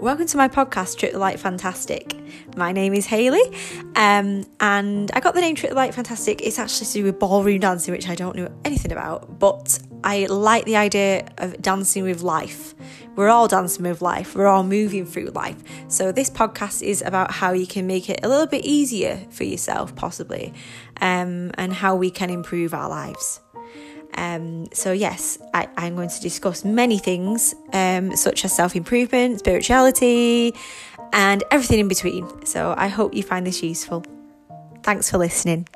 welcome to my podcast, Trip the Light Fantastic. My name is Hayley, um, and I got the name Trip the Light Fantastic. It's actually to do with ballroom dancing, which I don't know anything about, but I like the idea of dancing with life. We're all dancing with life, we're all moving through life. So, this podcast is about how you can make it a little bit easier for yourself, possibly, um, and how we can improve our lives. Um, so, yes, I, am going to discuss many things, um, such as self improvement, spirituality, and everything in between. So, I hope you find this useful. Thanks for listening.